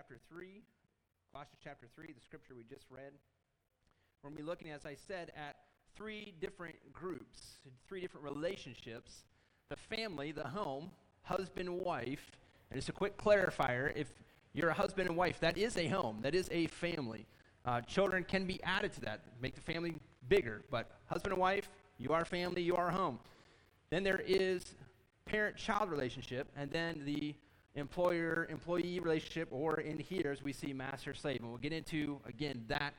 chapter 3. Colossians chapter 3, the scripture we just read. We're going to be looking, as I said, at three different groups, three different relationships the family, the home, husband, wife. And just a quick clarifier if you're a husband and wife, that is a home, that is a family. Uh, children can be added to that, make the family bigger. But husband and wife, you are family, you are home. Then there is parent child relationship, and then the employer employee relationship, or in here, as we see master slave. And we'll get into, again, that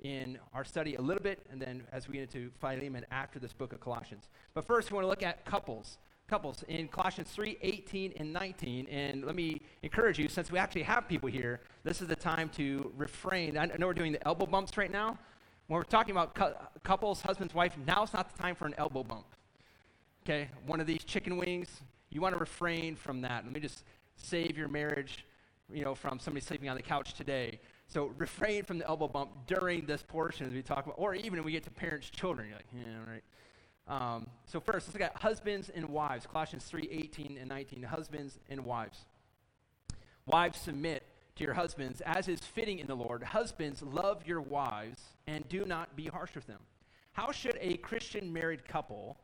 in our study a little bit, and then as we get into Philemon after this book of Colossians. But first, we want to look at couples. Couples in Colossians 3 18 and 19. And let me encourage you, since we actually have people here, this is the time to refrain. I know we're doing the elbow bumps right now. When we're talking about cu- couples, husbands, wife, now's not the time for an elbow bump. Okay? One of these chicken wings, you want to refrain from that. Let me just save your marriage, you know, from somebody sleeping on the couch today. So refrain from the elbow bump during this portion as we talk about, or even when we get to parents, children. You're like, yeah, right. Um, so first, let's look at husbands and wives. Colossians 3, 18 and 19. Husbands and wives. Wives, submit to your husbands as is fitting in the Lord. Husbands, love your wives and do not be harsh with them. How should a Christian married couple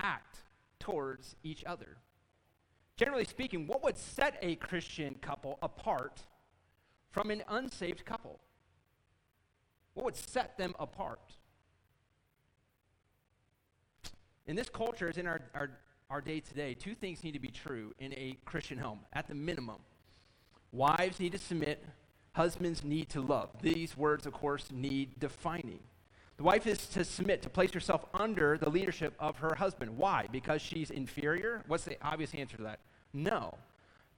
act towards each other? Generally speaking, what would set a Christian couple apart from an unsaved couple? What would set them apart? In this culture, as in our, our, our day today, two things need to be true in a Christian home, at the minimum. Wives need to submit, husbands need to love. These words, of course, need defining. The wife is to submit, to place herself under the leadership of her husband. Why? Because she's inferior? What's the obvious answer to that? No.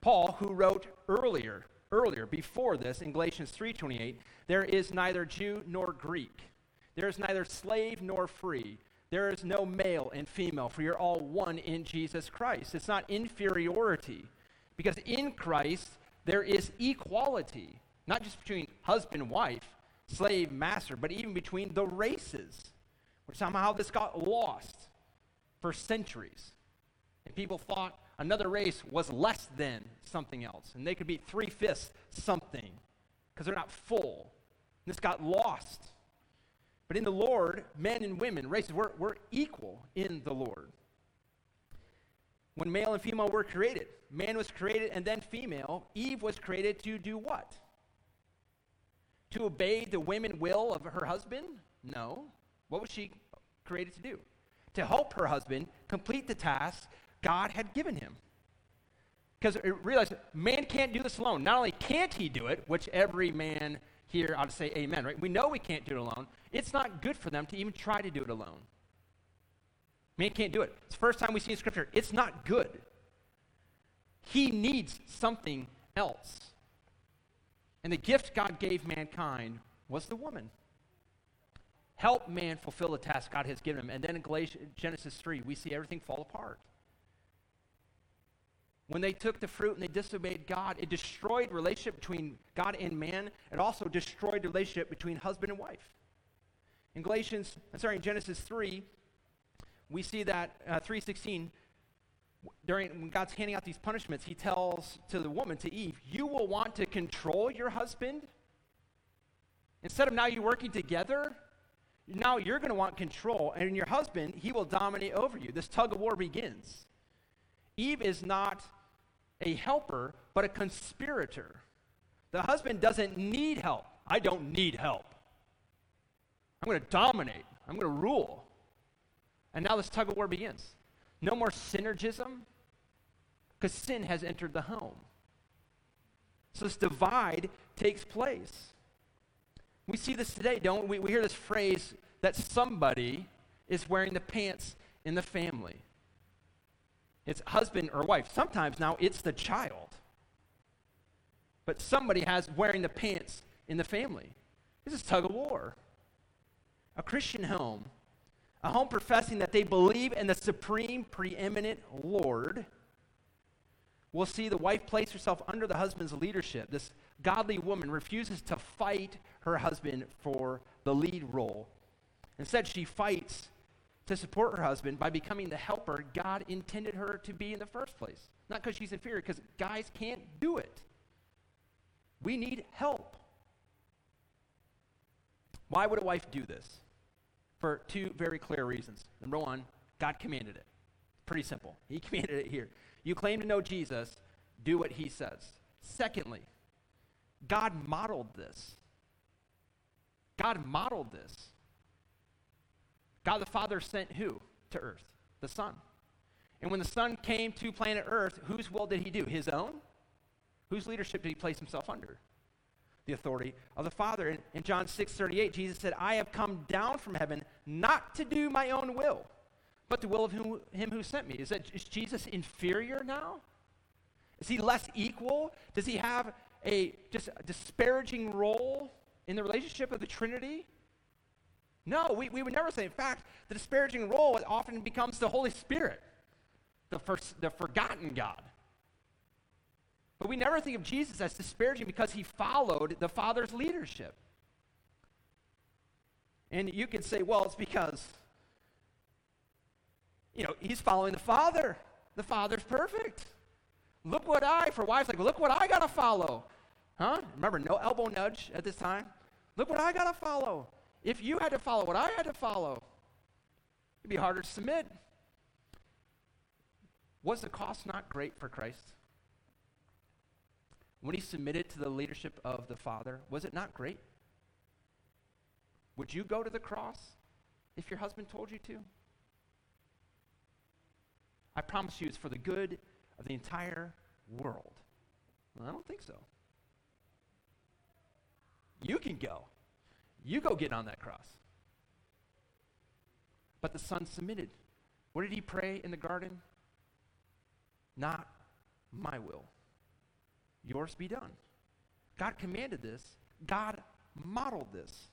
Paul, who wrote earlier, earlier, before this, in Galatians 3.28, there is neither Jew nor Greek. There is neither slave nor free. There is no male and female, for you're all one in Jesus Christ. It's not inferiority. Because in Christ, there is equality, not just between husband and wife, slave, master, but even between the races, which somehow this got lost for centuries. And people thought another race was less than something else, and they could be three fifths something because they're not full. And this got lost. But in the Lord, men and women, races, we're, we're equal in the Lord. When male and female were created, man was created and then female. Eve was created to do what? To obey the women will of her husband? No. What was she created to do? To help her husband complete the task God had given him. Because uh, realize man can't do this alone. Not only can't he do it, which every man here ought to say amen, right? We know we can't do it alone. It's not good for them to even try to do it alone. Man can't do it. It's the first time we see in Scripture. It's not good. He needs something else. And the gift God gave mankind was the woman. Help man fulfill the task God has given him. And then in Genesis 3, we see everything fall apart. When they took the fruit and they disobeyed God, it destroyed relationship between God and man. It also destroyed the relationship between husband and wife. In Galatians, I'm sorry, in Genesis 3, we see that uh, 316 during when God's handing out these punishments, he tells to the woman, to Eve, you will want to control your husband. Instead of now you working together, now you're going to want control, and your husband, he will dominate over you. This tug of war begins. Eve is not a helper, but a conspirator. The husband doesn't need help. I don't need help. I'm going to dominate, I'm going to rule. And now this tug of war begins. No more synergism, because sin has entered the home. So this divide takes place. We see this today, don't we? We hear this phrase that somebody is wearing the pants in the family. It's husband or wife. Sometimes now it's the child. But somebody has wearing the pants in the family. This is tug of war. A Christian home a home professing that they believe in the supreme, preeminent Lord, will see the wife place herself under the husband's leadership. This godly woman refuses to fight her husband for the lead role. Instead, she fights to support her husband by becoming the helper God intended her to be in the first place. Not because she's inferior, because guys can't do it. We need help. Why would a wife do this? For two very clear reasons. Number one, God commanded it. Pretty simple. He commanded it here. You claim to know Jesus, do what he says. Secondly, God modeled this. God modeled this. God the Father sent who to earth? The Son. And when the Son came to planet Earth, whose will did he do? His own? Whose leadership did he place himself under? The authority of the Father. In, in John 6 38, Jesus said, I have come down from heaven not to do my own will, but the will of him who sent me. Is, that, is Jesus inferior now? Is he less equal? Does he have a just a disparaging role in the relationship of the Trinity? No, we, we would never say. In fact, the disparaging role often becomes the Holy Spirit, the, first, the forgotten God. But we never think of Jesus as disparaging because he followed the Father's leadership. And you could say, well, it's because, you know, he's following the Father. The Father's perfect. Look what I, for wives, like, look what I got to follow. Huh? Remember, no elbow nudge at this time. Look what I got to follow. If you had to follow what I had to follow, it'd be harder to submit. Was the cost not great for Christ? When he submitted to the leadership of the Father, was it not great? Would you go to the cross if your husband told you to? I promise you, it's for the good of the entire world. Well, I don't think so. You can go. You go get on that cross. But the son submitted. What did he pray in the garden? Not my will, yours be done. God commanded this, God modeled this.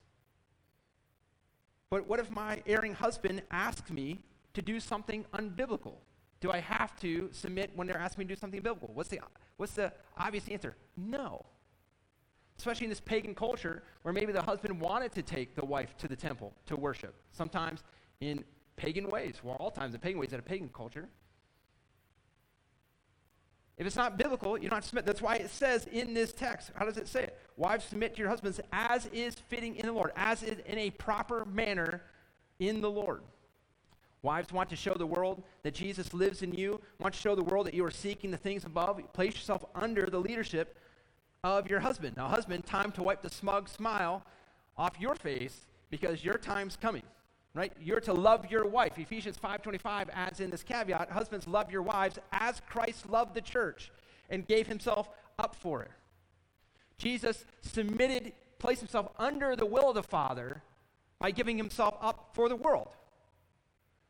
But what if my erring husband asks me to do something unbiblical? Do I have to submit when they're asking me to do something biblical? What's the, what's the obvious answer? No especially in this pagan culture where maybe the husband wanted to take the wife to the temple to worship, sometimes in pagan ways, well, all times in pagan ways in a pagan culture. If it's not biblical, you don't have to submit. That's why it says in this text, how does it say it? Wives, submit to your husbands as is fitting in the Lord, as is in a proper manner in the Lord. Wives want to show the world that Jesus lives in you, want to show the world that you are seeking the things above. Place yourself under the leadership of your husband. Now, husband, time to wipe the smug smile off your face because your time's coming. Right? You're to love your wife. Ephesians 5:25 adds in this caveat, husbands love your wives as Christ loved the church and gave himself up for it. Jesus submitted, placed himself under the will of the Father by giving himself up for the world.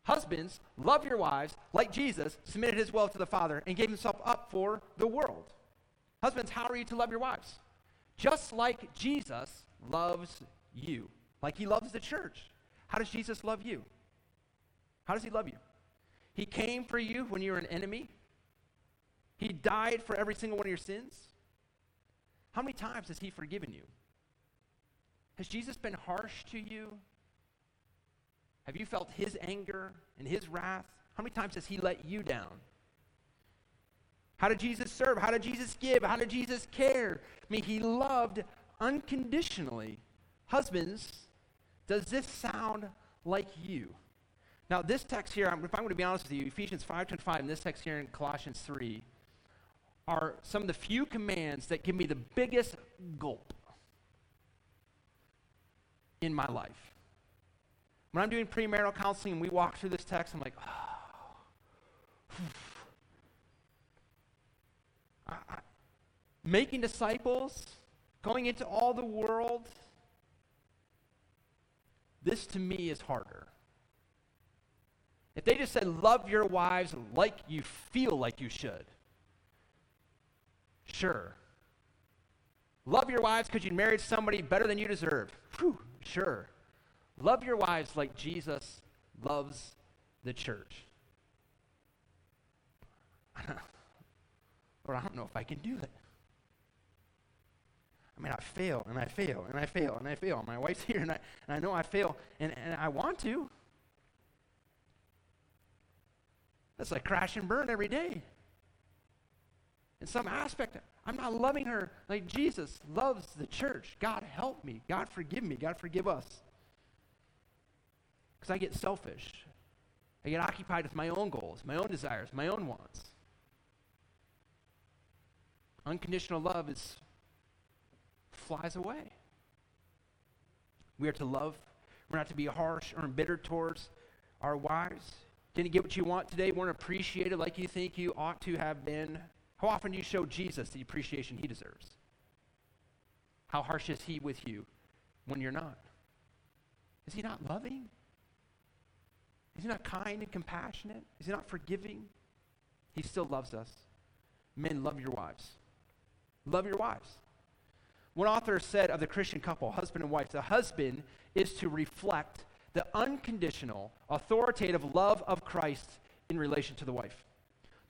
Husbands, love your wives like Jesus submitted his will to the Father and gave himself up for the world. Husbands, how are you to love your wives? Just like Jesus loves you, like he loves the church. How does Jesus love you? How does he love you? He came for you when you were an enemy. He died for every single one of your sins. How many times has he forgiven you? Has Jesus been harsh to you? Have you felt his anger and his wrath? How many times has he let you down? How did Jesus serve? How did Jesus give? How did Jesus care? I mean, he loved unconditionally. Husbands, does this sound like you? Now, this text here, if I'm going to be honest with you, Ephesians 5.25 and this text here in Colossians 3 are some of the few commands that give me the biggest gulp in my life. When I'm doing premarital counseling and we walk through this text, I'm like, oh, making disciples, going into all the world, this to me is harder. If they just said, love your wives like you feel like you should, sure. Love your wives because you married somebody better than you deserve. Whew, sure. Love your wives like Jesus loves the church. Lord, I don't know if I can do it. I mean, I fail and I fail and I fail and I fail. My wife's here and I, and I know I fail and, and I want to. That's like crash and burn every day. In some aspect, I'm not loving her like Jesus loves the church. God help me. God forgive me. God forgive us. Because I get selfish. I get occupied with my own goals, my own desires, my own wants. Unconditional love is flies away. We are to love. We're not to be harsh or embittered towards our wives. Didn't you get what you want today, weren't appreciated like you think you ought to have been. How often do you show Jesus the appreciation he deserves? How harsh is he with you when you're not? Is he not loving? Is he not kind and compassionate? Is he not forgiving? He still loves us. Men, love your wives. Love your wives. One author said of the Christian couple, husband and wife, the husband is to reflect the unconditional, authoritative love of Christ in relation to the wife.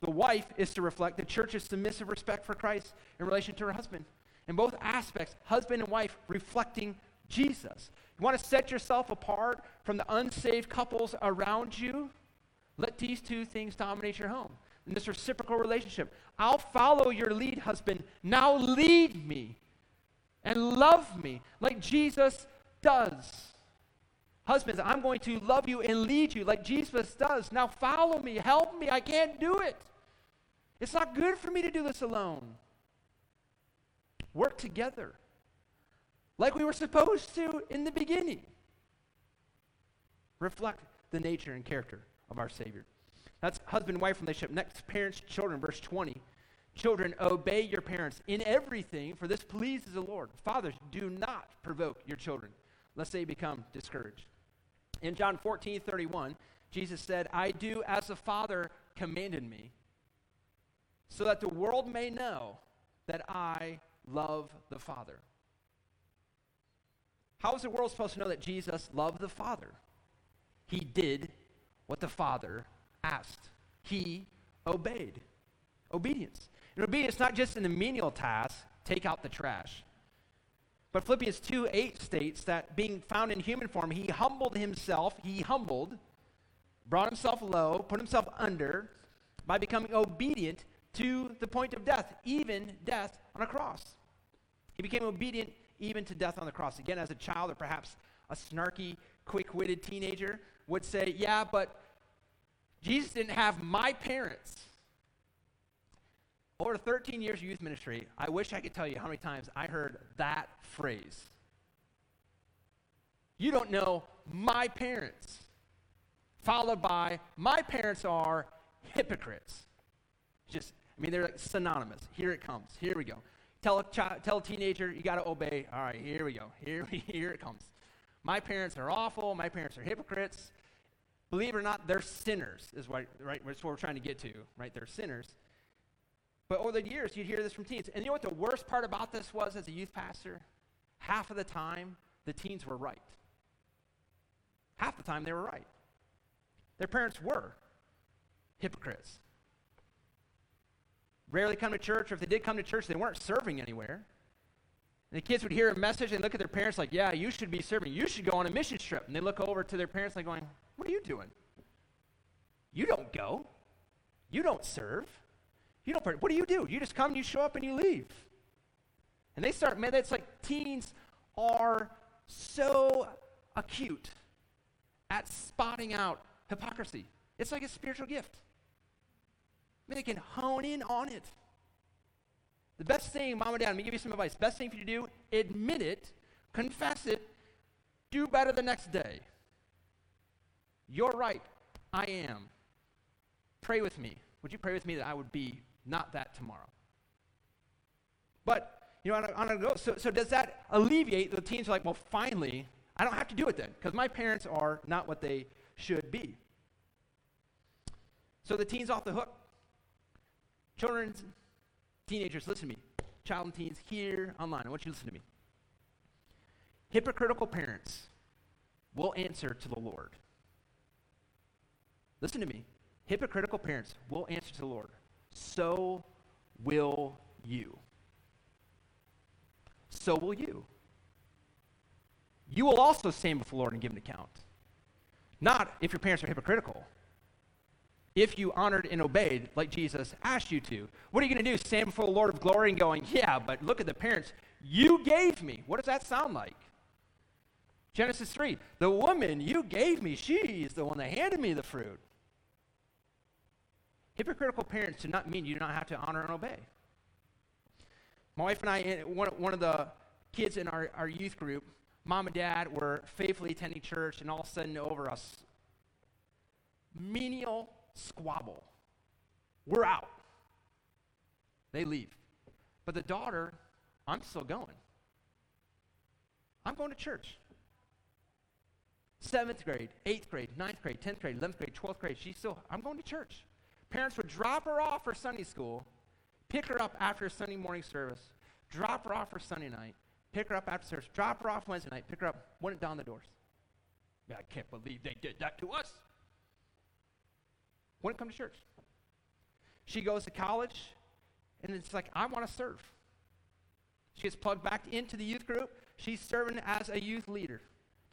The wife is to reflect the church's submissive respect for Christ in relation to her husband. In both aspects, husband and wife reflecting Jesus. You want to set yourself apart from the unsaved couples around you? Let these two things dominate your home. In this reciprocal relationship, I'll follow your lead, husband. Now lead me and love me like Jesus does. Husbands, I'm going to love you and lead you like Jesus does. Now follow me, help me. I can't do it. It's not good for me to do this alone. Work together like we were supposed to in the beginning. Reflect the nature and character of our Savior. That's husband wife relationship. Next, parents, children, verse 20. Children, obey your parents in everything, for this pleases the Lord. Fathers, do not provoke your children, lest they become discouraged. In John 14, 31, Jesus said, I do as the Father commanded me, so that the world may know that I love the Father. How is the world supposed to know that Jesus loved the Father? He did what the Father asked, he obeyed. Obedience. And obedience not just in the menial task, take out the trash. But Philippians 2 8 states that being found in human form, he humbled himself, he humbled, brought himself low, put himself under by becoming obedient to the point of death, even death on a cross. He became obedient even to death on the cross. Again, as a child or perhaps a snarky, quick witted teenager would say, Yeah, but Jesus didn't have my parents. Over 13 years of youth ministry, I wish I could tell you how many times I heard that phrase. You don't know my parents. Followed by, my parents are hypocrites. Just, I mean, they're like synonymous. Here it comes. Here we go. Tell a, child, tell a teenager, you got to obey. All right, here we go. Here, here it comes. My parents are awful. My parents are hypocrites. Believe it or not, they're sinners, is what, right? What we're trying to get to, right? They're sinners. But over the years, you'd hear this from teens. And you know what the worst part about this was as a youth pastor? Half of the time, the teens were right. Half the time, they were right. Their parents were hypocrites. Rarely come to church, or if they did come to church, they weren't serving anywhere. And the kids would hear a message and look at their parents like, Yeah, you should be serving. You should go on a mission trip. And they look over to their parents like, going, What are you doing? You don't go. You don't serve. You don't. What do you do? You just come, you show up, and you leave. And they start, man, it's like teens are so acute at spotting out hypocrisy. It's like a spiritual gift. I mean, they can hone in on it. The best thing, mom and dad, let me give you some advice. Best thing for you to do, admit it, confess it, do better the next day. You're right. I am. Pray with me. Would you pray with me that I would be not that tomorrow? But, you know, so, so does that alleviate the teens are like, well, finally, I don't have to do it then, because my parents are not what they should be. So the teens off the hook. Children, Teenagers, listen to me. Child and teens here online, I want you to listen to me. Hypocritical parents will answer to the Lord. Listen to me. Hypocritical parents will answer to the Lord. So will you. So will you. You will also stand before the Lord and give an account. Not if your parents are hypocritical, if you honored and obeyed like Jesus asked you to. What are you going to do? Stand before the Lord of glory and going, Yeah, but look at the parents you gave me. What does that sound like? Genesis 3 The woman you gave me, she's the one that handed me the fruit. Hypocritical parents do not mean you do not have to honor and obey. My wife and I, eh, one, one of the kids in our, our youth group, mom and dad were faithfully attending church, and all of a sudden, over us, menial squabble. We're out. They leave. But the daughter, I'm still going. I'm going to church. Seventh grade, eighth grade, ninth grade, tenth grade, eleventh grade, twelfth grade. She's still, I'm going to church. Parents would drop her off for Sunday school, pick her up after Sunday morning service, drop her off for Sunday night, pick her up after service, drop her off Wednesday night, pick her up, wouldn't down the doors. I can't believe they did that to us. Wouldn't come to church. She goes to college, and it's like, I want to serve. She gets plugged back into the youth group. She's serving as a youth leader,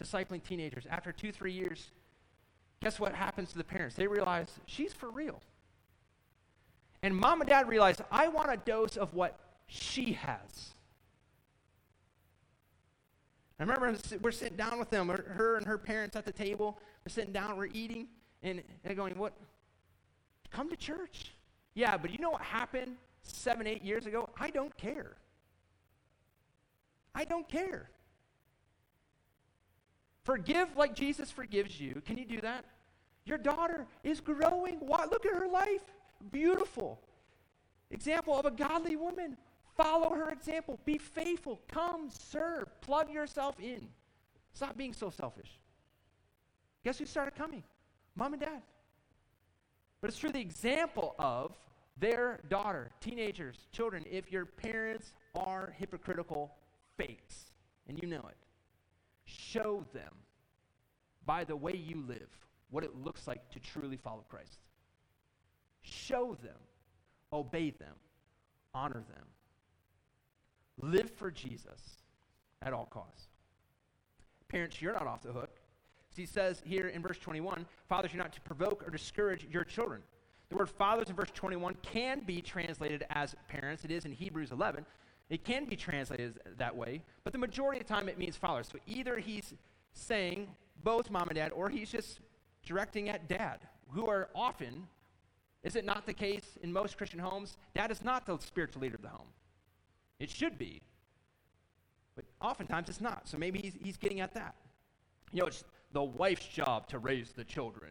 discipling teenagers. After two, three years, guess what happens to the parents? They realize she's for real. And mom and dad realize, I want a dose of what she has. I remember we're sitting down with them, her and her parents at the table. We're sitting down, we're eating, and they're going, What? Come to church. Yeah, but you know what happened seven, eight years ago? I don't care. I don't care. Forgive like Jesus forgives you. Can you do that? Your daughter is growing. What? Look at her life. Beautiful. Example of a godly woman. Follow her example. Be faithful. Come, serve. Plug yourself in. Stop being so selfish. Guess who started coming? Mom and dad. But it's through the example of their daughter, teenagers, children. If your parents are hypocritical fakes, and you know it, show them by the way you live what it looks like to truly follow Christ. Show them, obey them, honor them. Live for Jesus at all costs. Parents, you're not off the hook. He says here in verse 21 Fathers, you're not to provoke or discourage your children. The word fathers in verse 21 can be translated as parents. It is in Hebrews 11. It can be translated that way, but the majority of the time it means fathers. So either he's saying both mom and dad, or he's just directing at dad, who are often, is it not the case in most Christian homes? Dad is not the spiritual leader of the home. It should be, but oftentimes it's not. So maybe he's, he's getting at that. You know, it's the wife's job to raise the children.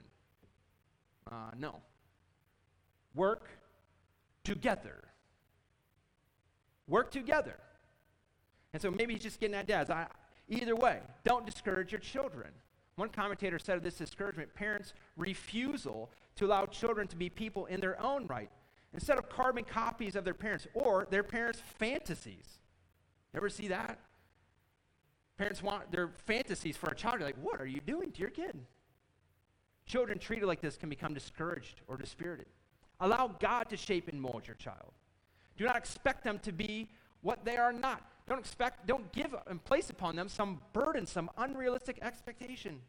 Uh, no. Work together. Work together. And so maybe he's just getting at dads. I, either way, don't discourage your children. One commentator said of this discouragement parents' refusal to allow children to be people in their own right instead of carbon copies of their parents or their parents' fantasies. Ever see that? Parents want their fantasies for a child. You're like, what are you doing to your kid? Children treated like this can become discouraged or dispirited. Allow God to shape and mold your child. Do not expect them to be what they are not. Don't expect, don't give and place upon them some burden, some unrealistic expectation.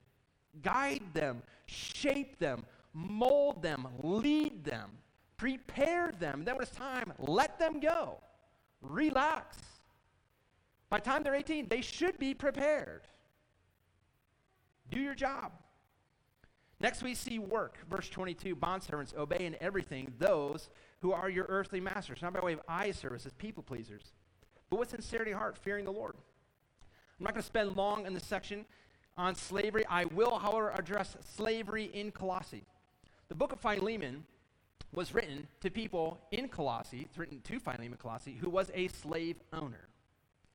Guide them, shape them, mold them, lead them, prepare them. Then when it's time, let them go. Relax. By the time they're 18, they should be prepared. Do your job. Next, we see work. Verse 22 Bondservants, obey in everything those who are your earthly masters, not by way of eye service as people pleasers, but with sincerity of heart, fearing the Lord. I'm not going to spend long in this section on slavery. I will, however, address slavery in Colossae. The book of Philemon was written to people in Colossae, it's written to Philemon Colossae, who was a slave owner.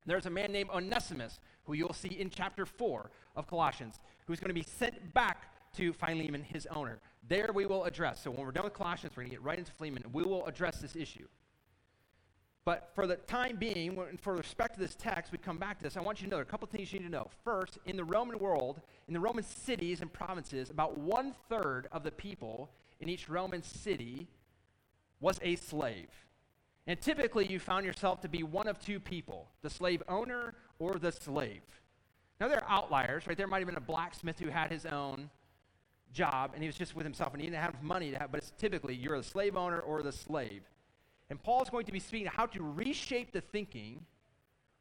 There's a man named Onesimus, who you'll see in chapter 4 of Colossians, who's going to be sent back to Philemon, his owner. There we will address. So when we're done with Colossians, we're going to get right into Philemon. We will address this issue. But for the time being, for respect to this text, we come back to this. I want you to know there are a couple things you need to know. First, in the Roman world, in the Roman cities and provinces, about one third of the people in each Roman city was a slave. And typically, you found yourself to be one of two people the slave owner or the slave. Now, there are outliers, right? There might have been a blacksmith who had his own job and he was just with himself and he didn't have money to have, but it's typically you're the slave owner or the slave. And Paul is going to be speaking how to reshape the thinking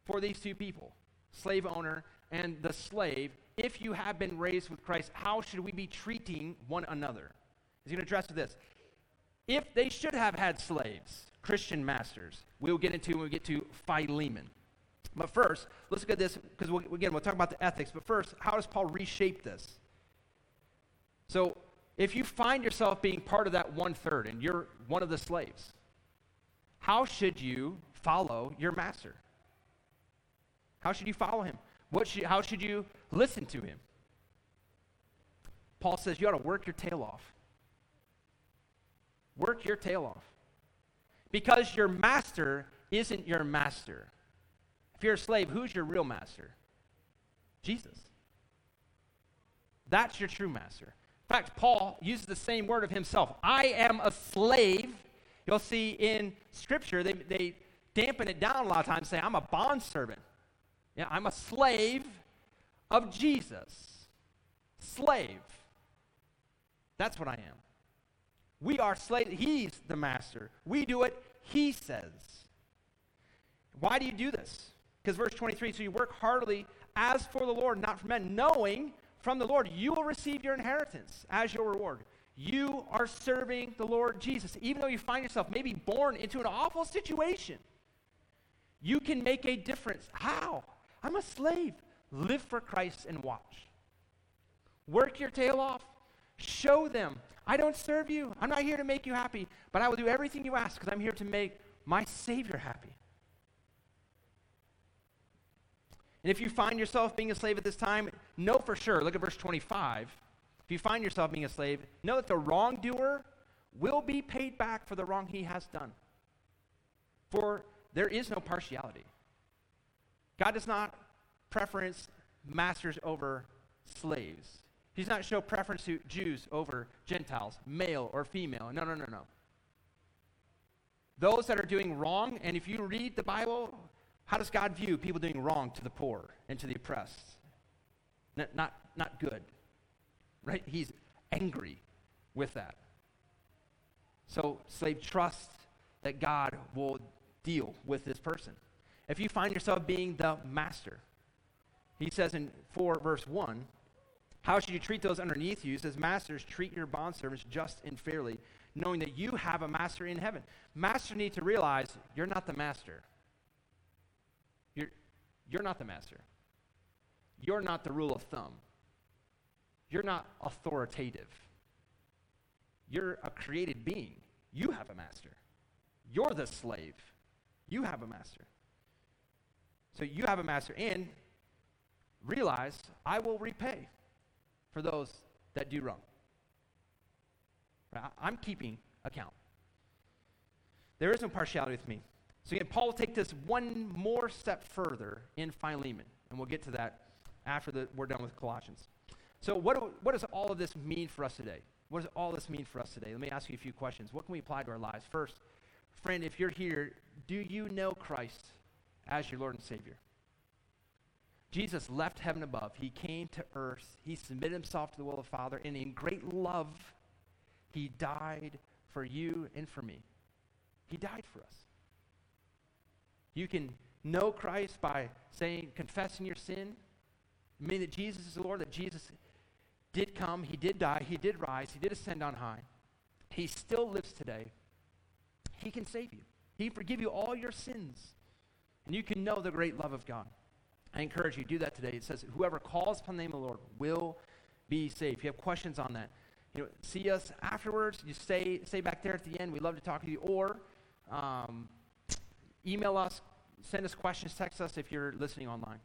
for these two people, slave owner and the slave. If you have been raised with Christ, how should we be treating one another? He's going to address this. If they should have had slaves, Christian masters, we'll get into when we get to Philemon. But first, let's look at this because we'll, again, we'll talk about the ethics. But first, how does Paul reshape this? So, if you find yourself being part of that one third and you're one of the slaves, how should you follow your master? How should you follow him? What should, how should you listen to him? Paul says you ought to work your tail off. Work your tail off. Because your master isn't your master. If you're a slave, who's your real master? Jesus. That's your true master. In fact, Paul uses the same word of himself. I am a slave. You'll see in Scripture, they, they dampen it down a lot of times, say, I'm a bondservant. Yeah, I'm a slave of Jesus. Slave. That's what I am. We are slaves. He's the master. We do it, he says. Why do you do this? Because verse 23 so you work heartily as for the Lord, not for men, knowing from the Lord you will receive your inheritance as your reward. You are serving the Lord Jesus. Even though you find yourself maybe born into an awful situation, you can make a difference. How? I'm a slave. Live for Christ and watch. Work your tail off. Show them. I don't serve you. I'm not here to make you happy, but I will do everything you ask because I'm here to make my Savior happy. And if you find yourself being a slave at this time, know for sure, look at verse 25. If you find yourself being a slave, know that the wrongdoer will be paid back for the wrong he has done. For there is no partiality. God does not preference masters over slaves. He does not show preference to Jews over Gentiles, male or female. No, no, no, no. Those that are doing wrong, and if you read the Bible, how does God view people doing wrong to the poor and to the oppressed? Not, not, not good, right? He's angry with that. So, slave, trust that God will deal with this person. If you find yourself being the master, he says in 4 verse 1, how should you treat those underneath you? He says, Masters, treat your bondservants just and fairly, knowing that you have a master in heaven. Master need to realize you're not the master. You're not the master. You're not the rule of thumb. You're not authoritative. You're a created being. You have a master. You're the slave. You have a master. So you have a master, and realize I will repay for those that do wrong. I'm keeping account. There is no partiality with me. So again, Paul will take this one more step further in Philemon, and we'll get to that after the, we're done with Colossians. So what, do, what does all of this mean for us today? What does all this mean for us today? Let me ask you a few questions. What can we apply to our lives? First, friend, if you're here, do you know Christ as your Lord and Savior? Jesus left heaven above. He came to earth. He submitted himself to the will of the Father, and in great love, he died for you and for me. He died for us. You can know Christ by saying, confessing your sin, meaning that Jesus is the Lord, that Jesus did come, he did die, he did rise, he did ascend on high. He still lives today. He can save you. He forgive you all your sins. And you can know the great love of God. I encourage you do that today. It says, whoever calls upon the name of the Lord will be saved. If you have questions on that, you know, see us afterwards. You stay, stay back there at the end. We'd love to talk to you. Or um, Email us, send us questions, text us if you're listening online.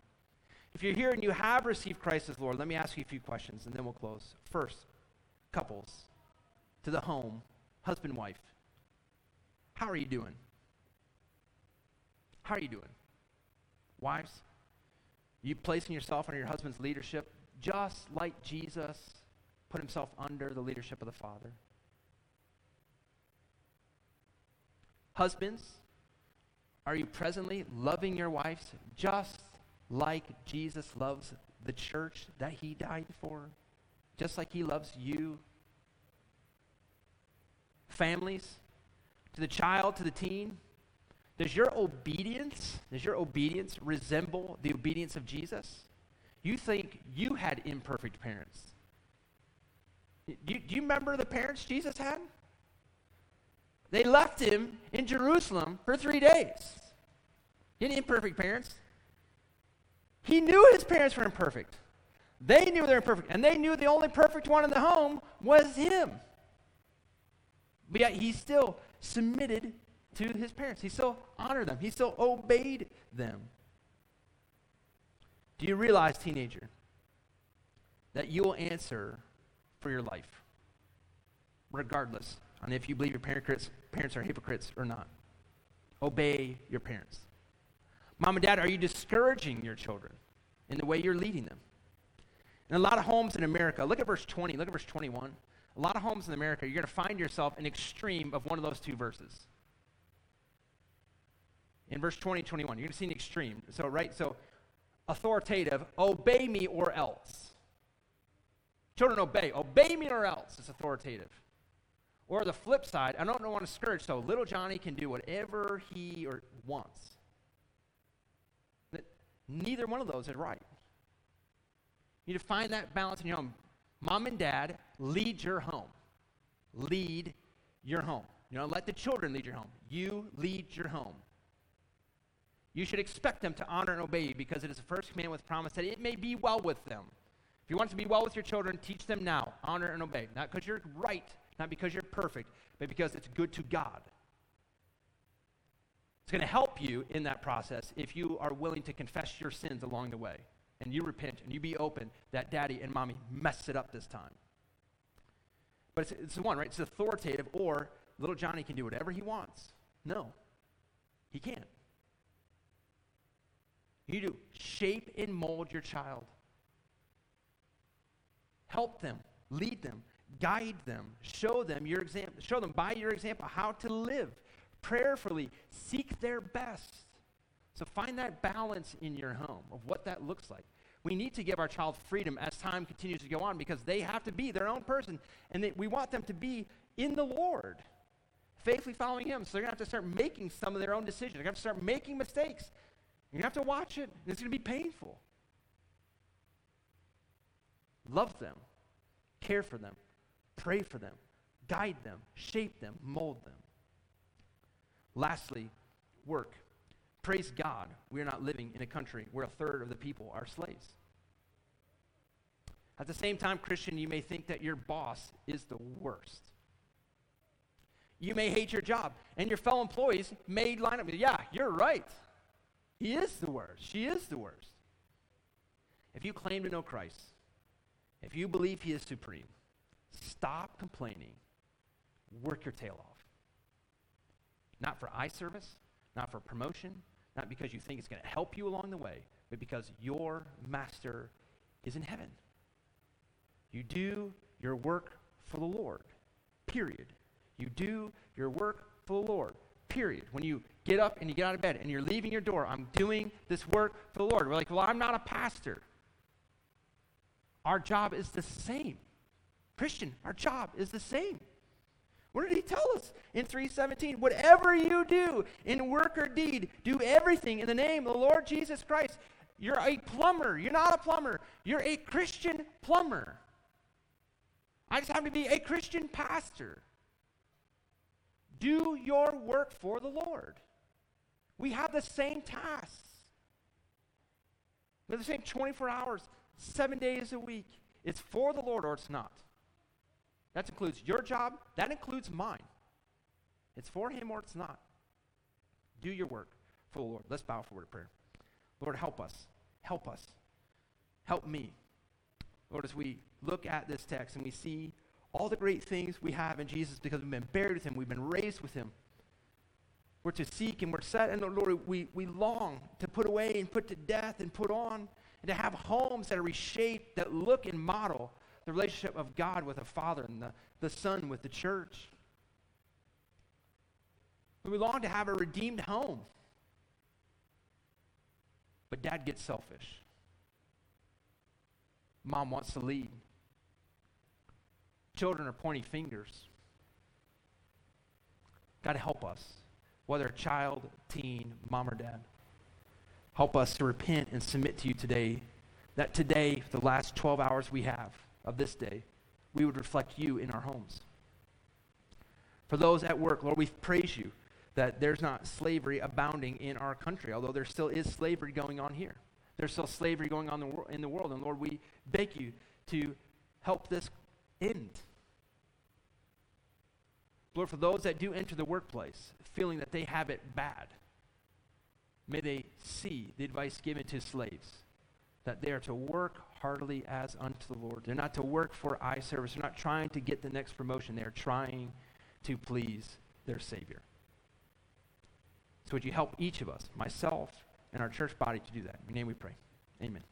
If you're here and you have received Christ as Lord, let me ask you a few questions and then we'll close. First, couples, to the home, husband, wife. How are you doing? How are you doing? Wives, you placing yourself under your husband's leadership just like Jesus put himself under the leadership of the Father. Husbands, are you presently loving your wives just like Jesus loves the church that he died for? just like he loves you? Families, to the child, to the teen, does your obedience, does your obedience resemble the obedience of Jesus? You think you had imperfect parents. Do you, do you remember the parents Jesus had? They left him in Jerusalem for three days. He had imperfect parents. He knew his parents were imperfect. They knew they were imperfect, and they knew the only perfect one in the home was him. But yet he still submitted to his parents. He still honored them. He still obeyed them. Do you realize, teenager, that you will answer for your life, regardless on if you believe your parents, parents are hypocrites or not? Obey your parents. Mom and dad, are you discouraging your children in the way you're leading them? In a lot of homes in America, look at verse 20, look at verse 21. A lot of homes in America, you're going to find yourself an extreme of one of those two verses. In verse 20 21, you're going to see an extreme. So, right? So, authoritative, obey me or else. Children, obey. Obey me or else. It's authoritative. Or the flip side, I don't want to discourage, so little Johnny can do whatever he or wants. Neither one of those is right. You need to find that balance in your home. Mom and dad, lead your home. Lead your home. You don't let the children lead your home. You lead your home. You should expect them to honor and obey you because it is the first command with promise that it may be well with them. If you want to be well with your children, teach them now. Honor and obey. Not because you're right, not because you're perfect, but because it's good to God. It's going to help you in that process if you are willing to confess your sins along the way and you repent and you be open that daddy and mommy messed it up this time. But it's, it's the one, right? It's authoritative, or little Johnny can do whatever he wants. No, he can't. You do shape and mold your child. Help them, lead them, guide them, show them your example, show them by your example how to live prayerfully, seek their best. So find that balance in your home of what that looks like. We need to give our child freedom as time continues to go on because they have to be their own person and they, we want them to be in the Lord, faithfully following Him. So they're going to have to start making some of their own decisions. They're going to have to start making mistakes. You're going to have to watch it, it's going to be painful. Love them, care for them, pray for them, guide them, shape them, mold them. Lastly, work. Praise God, we are not living in a country where a third of the people are slaves. At the same time, Christian, you may think that your boss is the worst. You may hate your job, and your fellow employees may line up with, yeah, you're right. He is the worst. She is the worst. If you claim to know Christ, if you believe He is supreme, stop complaining. Work your tail off. Not for eye service, not for promotion, not because you think it's going to help you along the way, but because your master is in heaven. You do your work for the Lord, period. You do your work for the Lord, period. When you get up and you get out of bed and you're leaving your door, I'm doing this work for the Lord. We're like, well, I'm not a pastor. Our job is the same. Christian, our job is the same. What did he tell us in 317? Whatever you do in work or deed, do everything in the name of the Lord Jesus Christ. You're a plumber. You're not a plumber. You're a Christian plumber. I just happen to be a Christian pastor. Do your work for the Lord. We have the same tasks. We have the same 24 hours, seven days a week. It's for the Lord or it's not. That includes your job, that includes mine. It's for Him or it's not. Do your work for the Lord. Let's bow for word of prayer. Lord, help us. Help us. Help me. Lord, as we look at this text and we see all the great things we have in Jesus because we've been buried with Him, we've been raised with Him. We're to seek and we're set, and Lord, we, we long to put away and put to death and put on, and to have homes that are reshaped, that look and model the relationship of God with the Father and the, the Son with the church. We long to have a redeemed home. But dad gets selfish. Mom wants to lead. Children are pointing fingers. God, help us, whether child, teen, mom, or dad. Help us to repent and submit to you today. That today, the last 12 hours we have of this day, we would reflect you in our homes. For those at work, Lord, we praise you that there's not slavery abounding in our country, although there still is slavery going on here. There's still slavery going on in the world. And Lord, we beg you to help this end. Lord, for those that do enter the workplace feeling that they have it bad, may they see the advice given to slaves that they are to work heartily as unto the Lord. They're not to work for eye service. They're not trying to get the next promotion. They're trying to please their Savior. So would you help each of us, myself and our church body, to do that? In your name we pray. Amen.